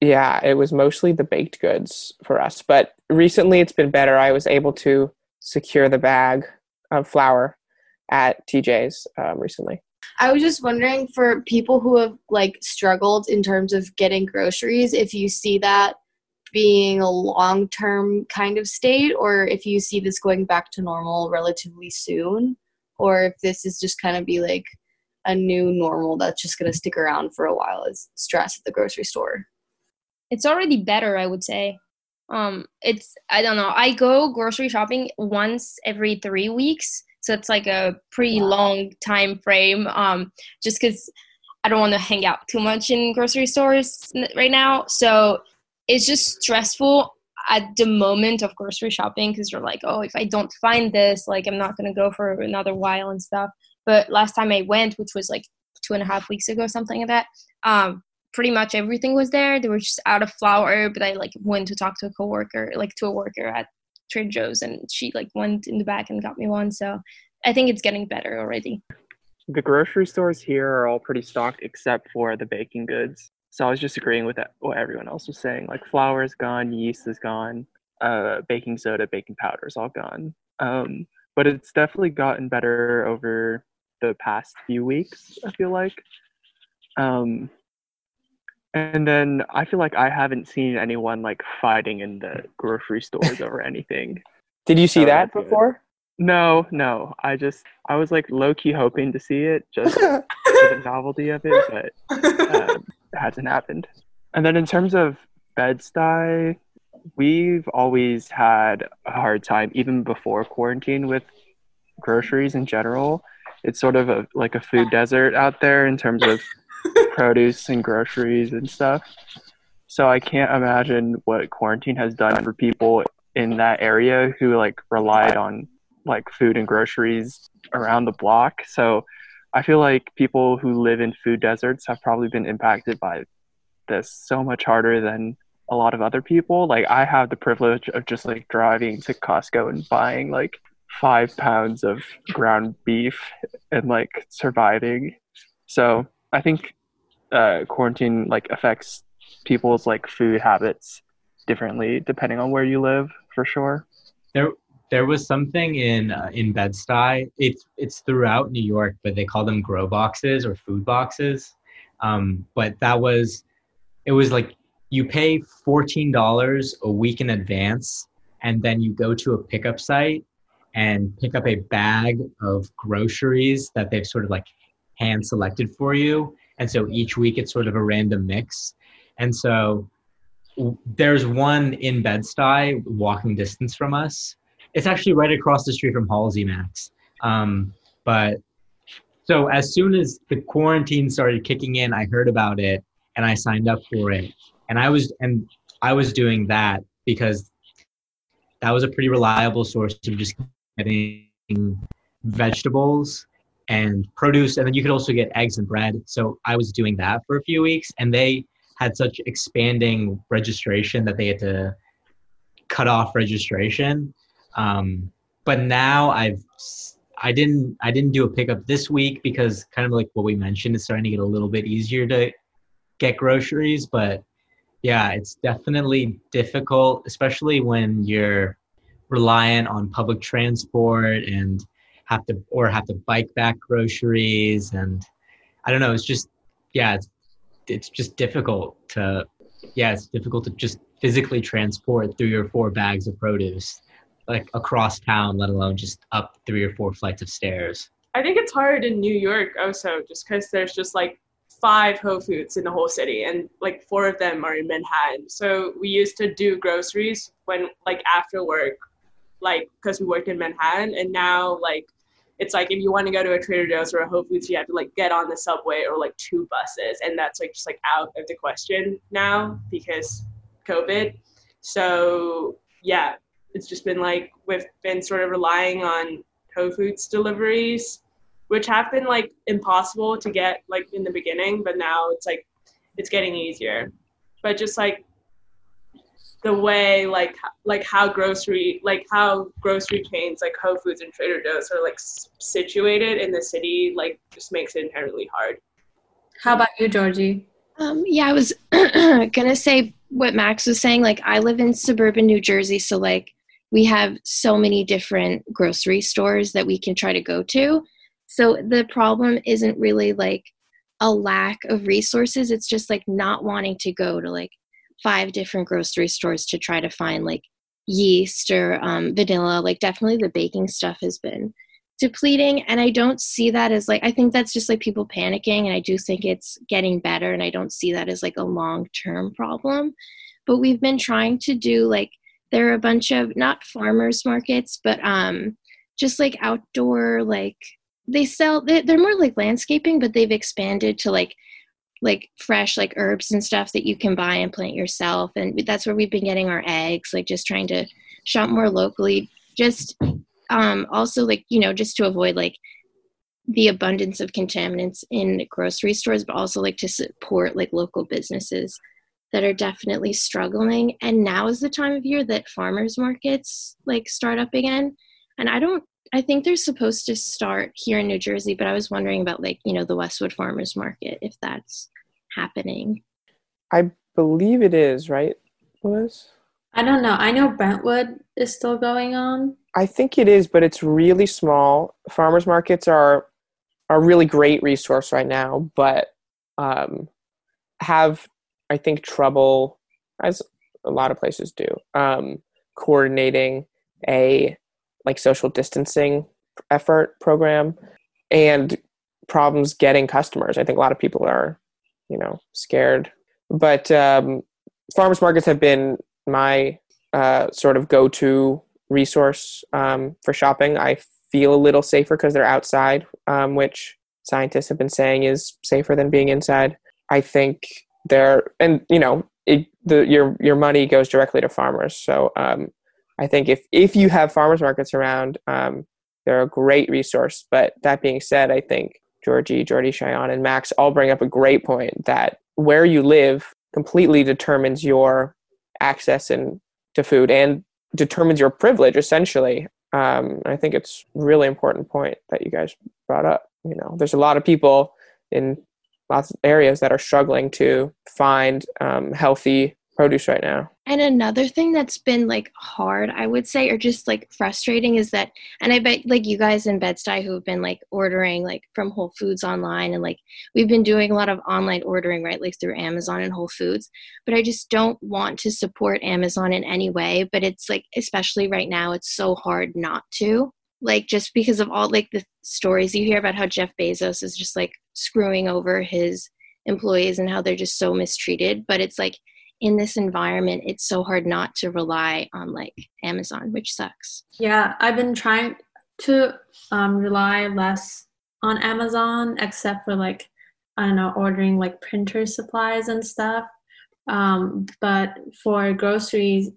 yeah, it was mostly the baked goods for us. But recently, it's been better. I was able to secure the bag of flour at TJ's um, recently. I was just wondering for people who have like struggled in terms of getting groceries, if you see that being a long term kind of state, or if you see this going back to normal relatively soon, or if this is just kind of be like a new normal that's just going to stick around for a while as stress at the grocery store. It's already better, I would say. Um, it's I don't know. I go grocery shopping once every three weeks, so it's like a pretty long time frame. Um, just because I don't want to hang out too much in grocery stores right now, so it's just stressful at the moment of grocery shopping because you're like, oh, if I don't find this, like I'm not gonna go for another while and stuff. But last time I went, which was like two and a half weeks ago, something like that, um, pretty much everything was there. They were just out of flour, but I like went to talk to a coworker, like to a worker at Trader Joe's, and she like went in the back and got me one. So I think it's getting better already. The grocery stores here are all pretty stocked except for the baking goods. So I was just agreeing with that, what everyone else was saying. Like flour is gone, yeast is gone, uh, baking soda, baking powder is all gone. Um, but it's definitely gotten better over the past few weeks. I feel like. Um, and then I feel like I haven't seen anyone like fighting in the grocery stores over anything. Did you see So that before? No, no. I just I was like low key hoping to see it just for the novelty of it, but um, hasn't happened. And then in terms of Bed-Stuy, we've always had a hard time, even before quarantine, with groceries in general. It's sort of a like a food desert out there in terms of produce and groceries and stuff. So I can't imagine what quarantine has done for people in that area who like relied on like food and groceries around the block. So I feel like people who live in food deserts have probably been impacted by this so much harder than a lot of other people. Like I have the privilege of just like driving to Costco and buying like five pounds of ground beef and like surviving. So I think uh, quarantine like affects people's like food habits differently depending on where you live for sure. There, there was something in uh, in Bed Stuy. It's it's throughout New York, but they call them grow boxes or food boxes. Um, but that was, it was like you pay fourteen dollars a week in advance, and then you go to a pickup site and pick up a bag of groceries that they've sort of like hand selected for you. And so each week it's sort of a random mix. And so there's one in Bed-Stuy, walking distance from us. It's actually right across the street from Halsey Max. Um, but so as soon as the quarantine started kicking in, I heard about it and I signed up for it. And I was and I was doing that because that was a pretty reliable source of just getting vegetables and produce and then you could also get eggs and bread so i was doing that for a few weeks and they had such expanding registration that they had to cut off registration um, but now i've i didn't i didn't do a pickup this week because kind of like what we mentioned it's starting to get a little bit easier to get groceries but yeah it's definitely difficult especially when you're reliant on public transport and have to or have to bike back groceries and i don't know it's just yeah it's, it's just difficult to yeah it's difficult to just physically transport three or four bags of produce like across town let alone just up three or four flights of stairs I think it's hard in New York also, just because there's just like five Whole Foods in the whole city, and like four of them are in Manhattan. So we used to do groceries when like after work, like because we worked in Manhattan, and now like it's like if you want to go to a Trader Joe's or a Whole Foods, you have to like get on the subway or like two buses, and that's like just like out of the question now because COVID. So yeah, it's just been like we've been sort of relying on Whole Foods deliveries, which have been like impossible to get like in the beginning, but now it's like it's getting easier. But just like the way like like how grocery like how grocery chains like Whole Foods and Trader Joe's are like s- situated in the city like just makes it inherently hard. How about you, Georgie? Um, yeah, I was gonna say what Max was saying. Like, I live in suburban New Jersey, so like we have so many different grocery stores that we can try to go to. So the problem isn't really like a lack of resources. It's just like not wanting to go to like five different grocery stores to try to find like yeast or um, vanilla. Like, definitely the baking stuff has been depleting and i don't see that as like i think that's just like people panicking and i do think it's getting better and i don't see that as like a long term problem but we've been trying to do like there are a bunch of not farmers markets but um just like outdoor like they sell they- they're more like landscaping but they've expanded to like like fresh like herbs and stuff that you can buy and plant yourself. And that's where we've been getting our eggs like just trying to shop more locally. Just um, also like you know just to avoid like the abundance of contaminants in grocery stores but also like to support like local businesses that are definitely struggling and now is the time of year that farmers markets like start up again and i don't i think they're supposed to start here in new jersey but i was wondering about like you know the westwood farmers market if that's happening I believe it is, right, Liz? I don't know. I know Brentwood is still going on. I think it is, but it's really small. Farmers markets are are a really great resource right now, but um, have I think trouble, as a lot of places do, um, coordinating a like social distancing effort program and problems getting customers. I think a lot of people are, you know, scared. But um, farmers markets have been my uh, sort of go-to resource um, for shopping. I feel a little safer because they're outside, um, which scientists have been saying is safer than being inside. I think they're, and you know, it, the, your your money goes directly to farmers. So um, I think if if you have farmers markets around, um, they're a great resource. But that being said, I think Georgie, Jordy, Cheyenne, and Max all bring up a great point that where you live completely determines your access and to food and determines your privilege essentially um, i think it's really important point that you guys brought up you know there's a lot of people in lots of areas that are struggling to find um, healthy produce right now. And another thing that's been like hard, I would say, or just like frustrating is that, and I bet like you guys in Bed-Stuy who have been like ordering like from Whole Foods online and like we've been doing a lot of online ordering, right? Like through Amazon and Whole Foods. But I just don't want to support Amazon in any way. But it's like, especially right now, it's so hard not to. Like just because of all like the stories you hear about how Jeff Bezos is just like screwing over his employees and how they're just so mistreated. But it's like in this environment, it's so hard not to rely on like Amazon, which sucks. Yeah, I've been trying to um, rely less on Amazon, except for like, I don't know, ordering like printer supplies and stuff. Um, but for groceries,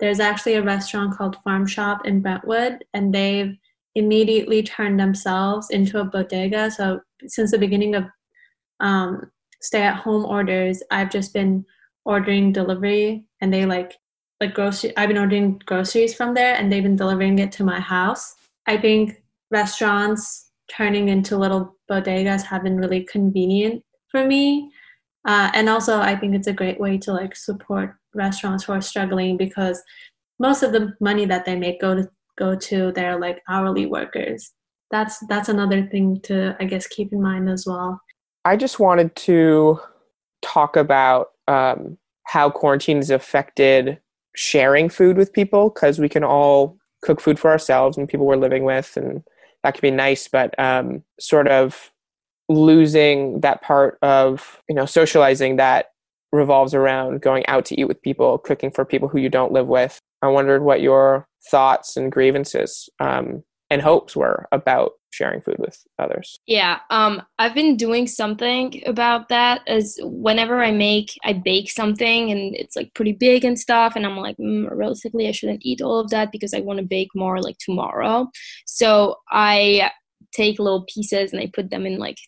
there's actually a restaurant called Farm Shop in Brentwood, and they've immediately turned themselves into a bodega. So since the beginning of um, stay at home orders, I've just been ordering delivery and they like like grocery I've been ordering groceries from there and they've been delivering it to my house. I think restaurants turning into little bodegas have been really convenient for me. Uh, and also I think it's a great way to like support restaurants who are struggling because most of the money that they make go to go to their like hourly workers. That's that's another thing to I guess keep in mind as well. I just wanted to talk about um, how quarantine has affected sharing food with people because we can all cook food for ourselves and people we're living with, and that can be nice. But um, sort of losing that part of you know socializing that revolves around going out to eat with people, cooking for people who you don't live with. I wondered what your thoughts and grievances um, and hopes were about sharing food with others. Yeah, um, I've been doing something about that. As whenever I make, I bake something and it's like pretty big and stuff, and I'm like, mm, realistically, I shouldn't eat all of that because I want to bake more like tomorrow. So I take little pieces and I put them in like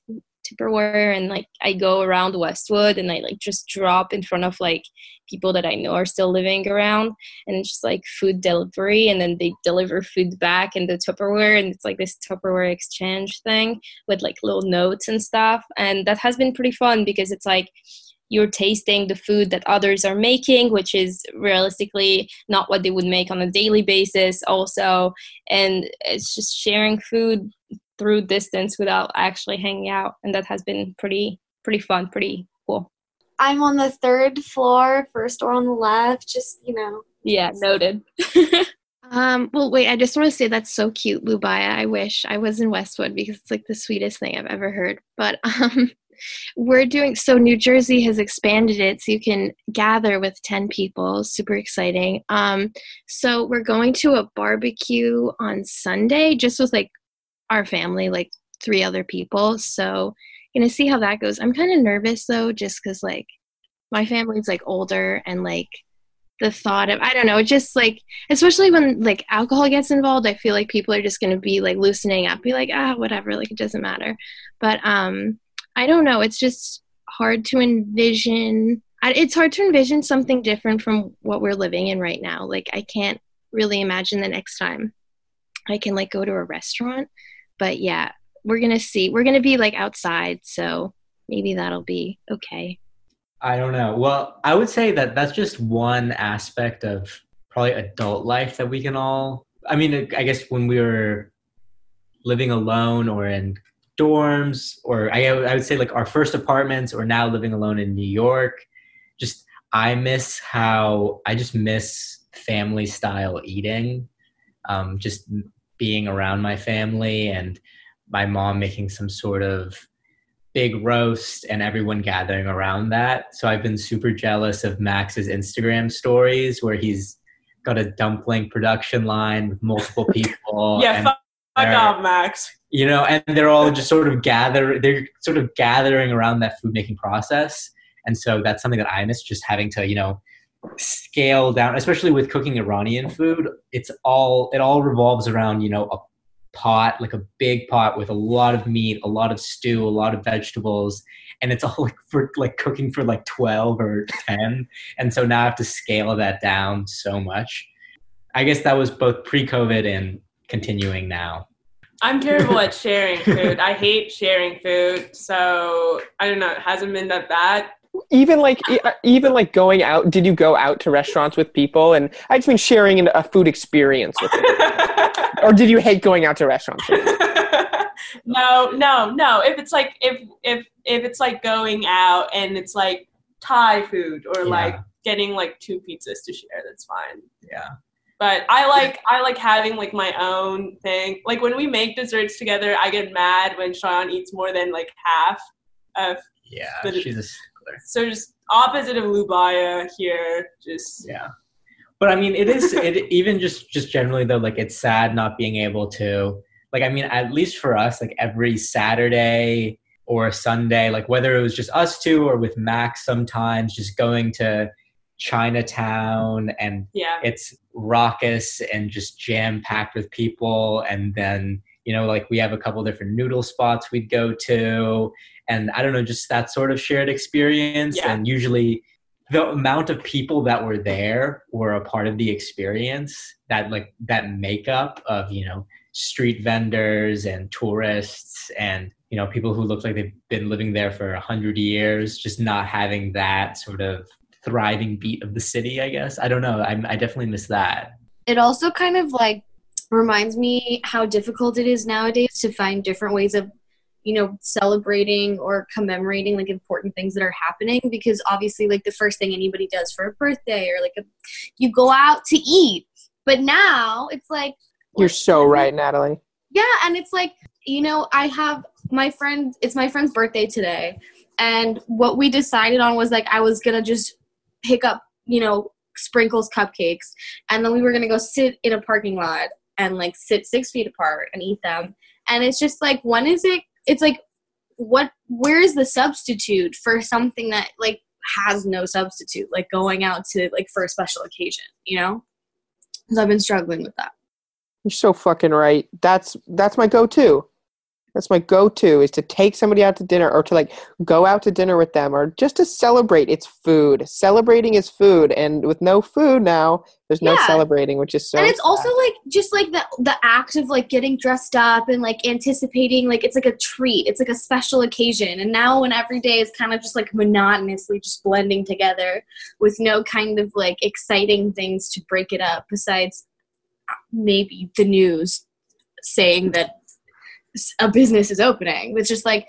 Tupperware and like I go around Westwood and I like just drop in front of like people that I know are still living around. And it's just like food delivery and then they deliver food back in the Tupperware and it's like this Tupperware exchange thing with like little notes and stuff. And that has been pretty fun because it's like you're tasting the food that others are making which is realistically not what they would make on a daily basis also. And it's just sharing food through distance without actually hanging out and that has been pretty pretty fun pretty cool. I'm on the third floor first door on the left just you know. Yeah noted. Um well wait i just want to say that's so cute lubaya. I wish i was in westwood because it's like the sweetest thing i've ever heard. But um we're doing so new jersey has expanded it so you can gather with 10 people. Super exciting. Um so we're going to a barbecue on sunday just with like our family, like three other people. So gonna see how that goes. I'm kind of nervous though, just because like my family's like older and like the thought of I don't know, just like especially when like alcohol gets involved, I feel like people are just gonna be like loosening up, be like ah whatever, like it doesn't matter. But um, I don't know. It's just hard to envision. It's hard to envision something different from what we're living in right now. Like I can't really imagine the next time I can like go to a restaurant. But yeah, we're gonna see. We're gonna be like outside, so maybe that'll be okay. I don't know. Well, I would say that that's just one aspect of probably adult life that we can all. I mean, I guess when we were living alone or in dorms, or I, I would say like our first apartments, or now living alone in New York, just I miss how I just miss family style eating. Um, just being around my family and my mom making some sort of big roast and everyone gathering around that. So I've been super jealous of Max's Instagram stories where he's got a dumpling production line with multiple people. yeah, fuck off, Max. You know, and they're all just sort of gather they're sort of gathering around that food making process. And so that's something that I miss just having to, you know, scale down, especially with cooking Iranian food. It's all it all revolves around, you know, a pot, like a big pot with a lot of meat, a lot of stew, a lot of vegetables, and it's all like for like cooking for like 12 or 10. And so now I have to scale that down so much. I guess that was both pre-COVID and continuing now. I'm terrible at sharing food. I hate sharing food. So I don't know. It hasn't been that bad. Even like uh, even like going out. Did you go out to restaurants with people? And I just mean sharing a food experience with them. or did you hate going out to restaurants? no, no, no. If it's like if if if it's like going out and it's like Thai food or Yeah. like getting like two pizzas to share, that's fine. Yeah. But I like I like having like my own thing. Like when we make desserts together, I get mad when Sean eats more than like half of. Yeah. But She's stickler. So just opposite of Lubaya here. Just Yeah. But I mean, it is it even just just generally though, like it's sad not being able to like. I mean, at least for us, like every Saturday or Sunday, like whether it was just us two or with Max, sometimes just going to Chinatown and yeah. it's raucous and just jam packed with people and then you know like we have a couple different noodle spots we'd go to and i don't know just that sort of shared experience. Yeah. and usually the amount of people that were there were a part of the experience that like that makeup of you know street vendors and tourists and you know people who look like they've been living there for a hundred years just not having that sort of thriving beat of the city i guess. I don't know. I, I definitely miss that. It also kind of like reminds me how difficult it is nowadays to find different ways of you know celebrating or commemorating like important things that are happening because obviously like the first thing anybody does for a birthday or like a, you go out to eat. But now it's like You're so right, Natalie. yeah and it's like you know i have my friend it's my friend's birthday today. And what we decided on was like i was gonna just pick up you know sprinkles cupcakes. And then we were gonna go sit in a parking lot and like sit six feet apart and eat them and it's just like when is it it's like what where is the substitute for something that like has no substitute like going out to like for a special occasion you know because i've been struggling with that You're so fucking right. That's that's my go-to. That's my go-to is to take somebody out to dinner or to like go out to dinner with them or just to celebrate. It's food. Celebrating is food, and with no food now, there's no Yeah. celebrating, which is so. and it's sad. also like just like the the act of like getting dressed up and like anticipating like it's like a treat it's like a special occasion and now when every day is kind of just like monotonously just blending together with no kind of like exciting things to break it up besides uh, maybe the news saying that a business is opening it's just like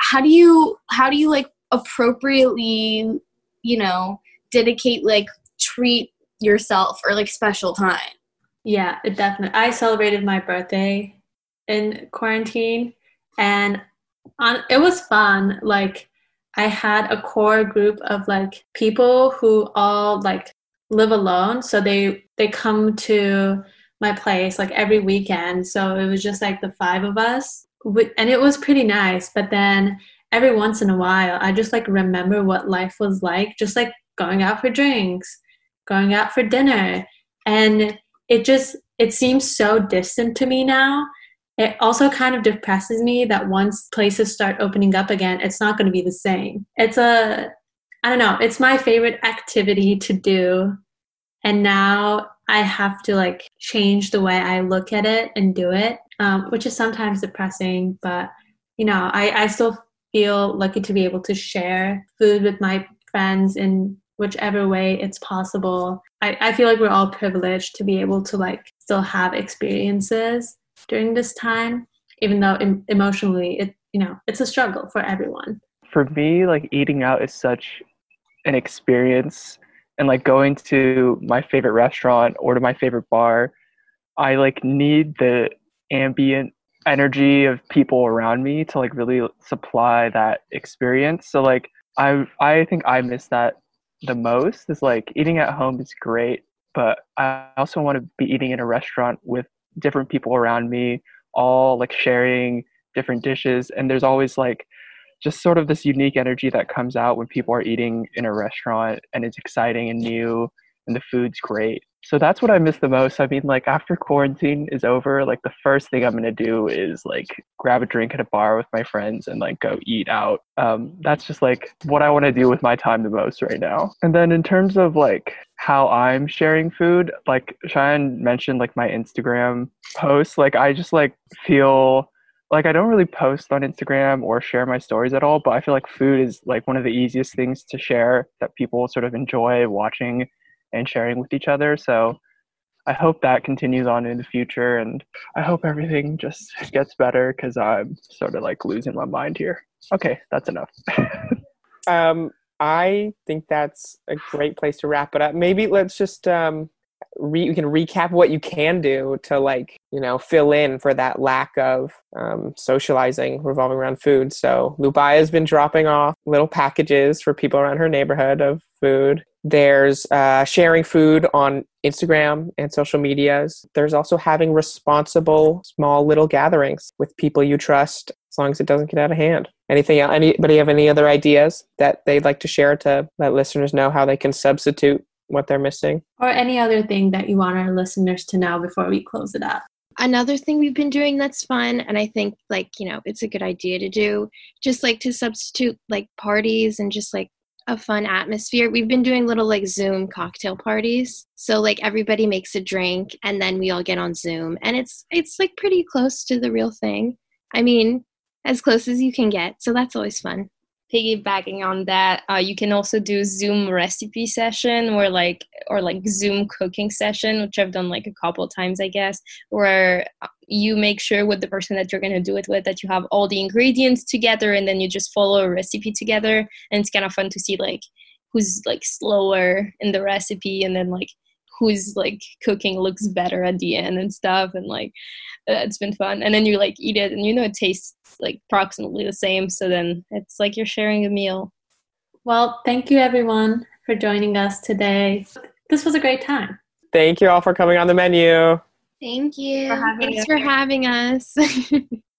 how do you how do you like appropriately you know dedicate like treat yourself or like special time Yeah, it definitely. I celebrated my birthday in quarantine, and on it was fun. Like I had a core group of like people who all like live alone, so they they come to my place like every weekend. So it was just like the five of us, and it was pretty nice. But then every once in a while, I just like remember what life was like, just like going out for drinks, going out for dinner, and it just it seems so distant to me now it also kind of depresses me that once places start opening up again it's not going to be the same it's a I don't know, it's my favorite activity to do. And now I have to like change the way I look at it and do it, um, which is sometimes depressing. But, you know, I, I still feel lucky to be able to share food with my friends in whichever way it's possible. I, I feel like we're all privileged to be able to like still have experiences during this time, even though em- emotionally it you know it's a struggle for everyone. For me, like eating out is such an experience, and like going to my favorite restaurant or to my favorite bar, I like need the ambient energy of people around me to like really supply that experience. So like I I think I miss that the most is like eating at home is great, but I also want to be eating in a restaurant with different people around me, all like sharing different dishes. And there's always like just sort of this unique energy that comes out when people are eating in a restaurant and it's exciting and new and the food's great so that's what I miss the most. I mean, like after quarantine is over, like the first thing I'm gonna do is like grab a drink at a bar with my friends and like go eat out. Um, that's just like what I want to do with my time the most right now. And then in terms of like how I'm sharing food, like Cheyenne mentioned, like my Instagram posts, like I just like feel like I don't really post on Instagram or share my stories at all, but I feel like food is like one of the easiest things to share that people sort of enjoy watching and sharing with each other. So I hope that continues on in the future, and I hope everything just gets better because I'm sort of like losing my mind here. Okay, that's enough. um, I think that's a great place to wrap it up. Maybe let's just um, re- we can recap what you can do to like you know fill in for that lack of um, socializing revolving around food. So Lubaya has been dropping off little packages for people around her neighborhood of food. There's uh, sharing food on Instagram and social medias. There's also having responsible small little gatherings with people you trust, as long as it doesn't get out of hand. Anything? Anybody have any other ideas that they'd like to share to let listeners know how they can substitute what they're missing? Or any other thing that you want our listeners to know before we close it up. Another thing we've been doing that's fun, and I think like, you know, it's a good idea to do, just like to substitute like parties and just like a fun atmosphere. We've been doing little like Zoom cocktail parties. So like everybody makes a drink and then we all get on Zoom and it's it's like pretty close to the real thing. I mean, as close as you can get. So that's always fun piggybacking on that uh, you can also do zoom recipe session or like or like zoom cooking session which i've done like a couple times i guess where uh, you make sure with the person that you're going to do it with that you have all the ingredients together and then you just follow a recipe together. And it's kind of fun to see like who's like slower in the recipe and then like who's like cooking looks better at the end and stuff and like uh, it's been fun. And then you like eat it and you know it tastes like approximately the same so then it's like you're sharing a meal. Well thank you everyone for joining us today. This was a great time. Thank you all for coming on the menu. Thank you. For thanks us. for having us